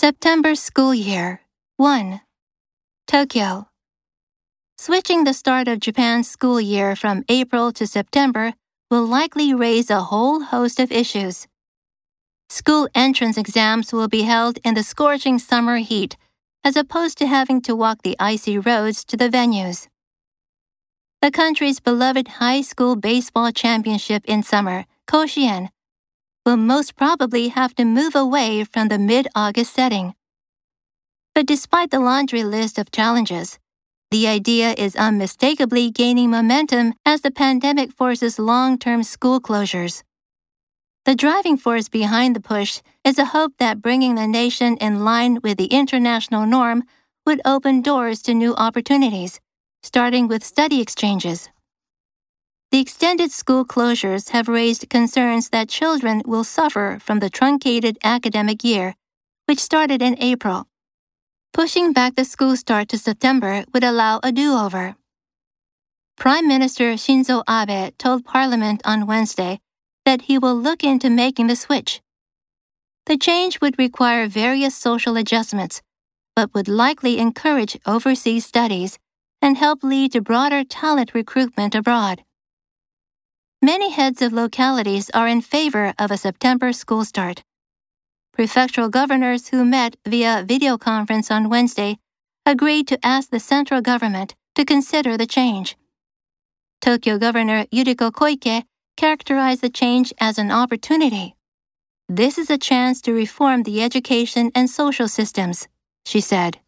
September school year 1. Tokyo. Switching the start of Japan's school year from April to September will likely raise a whole host of issues. School entrance exams will be held in the scorching summer heat, as opposed to having to walk the icy roads to the venues. The country's beloved high school baseball championship in summer, Koshien, will most probably have to move away from the mid August setting. But despite the laundry list of challenges, the idea is unmistakably gaining momentum as the pandemic forces long term school closures. The driving force behind the push is a hope that bringing the nation in line with the international norm would open doors to new opportunities, starting with study exchanges. The extended school closures have raised concerns that children will suffer from the truncated academic year, which started in April. Pushing back the school start to September would allow a do over. Prime Minister Shinzo Abe told Parliament on Wednesday that he will look into making the switch. The change would require various social adjustments, but would likely encourage overseas studies and help lead to broader talent recruitment abroad. Many heads of localities are in favor of a September school start prefectural governors who met via video conference on Wednesday agreed to ask the central government to consider the change. Tokyo Governor Yuriko Koike characterized the change as an opportunity. This is a chance to reform the education and social systems, she said.